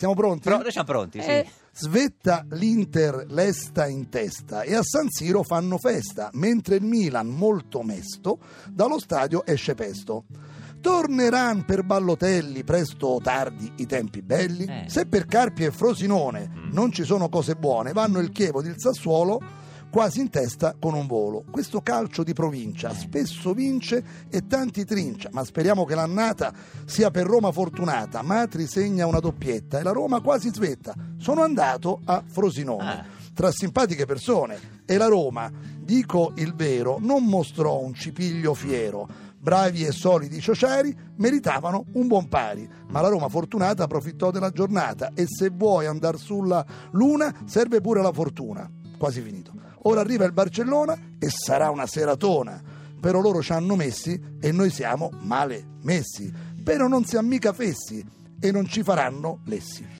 Siamo pronti? Pro- noi siamo pronti, sì. Eh. Svetta l'Inter lesta in testa e a San Siro fanno festa, mentre il Milan, molto mesto, dallo stadio esce pesto. Torneranno per Ballotelli presto o tardi i tempi belli? Eh. Se per Carpi e Frosinone non ci sono cose buone, vanno il Chievo ed il Sassuolo quasi in testa con un volo. Questo calcio di provincia spesso vince e tanti trincia, ma speriamo che l'annata sia per Roma fortunata. Matri segna una doppietta e la Roma quasi svetta. Sono andato a Frosinone. Ah. Tra simpatiche persone e la Roma, dico il vero, non mostrò un cipiglio fiero. Bravi e solidi ciociari meritavano un buon pari, ma la Roma fortunata approfittò della giornata e se vuoi andare sulla luna serve pure la fortuna. Quasi finito. Ora arriva il Barcellona e sarà una seratona. Però loro ci hanno messi e noi siamo male messi. Però non siamo mica fessi e non ci faranno lessi.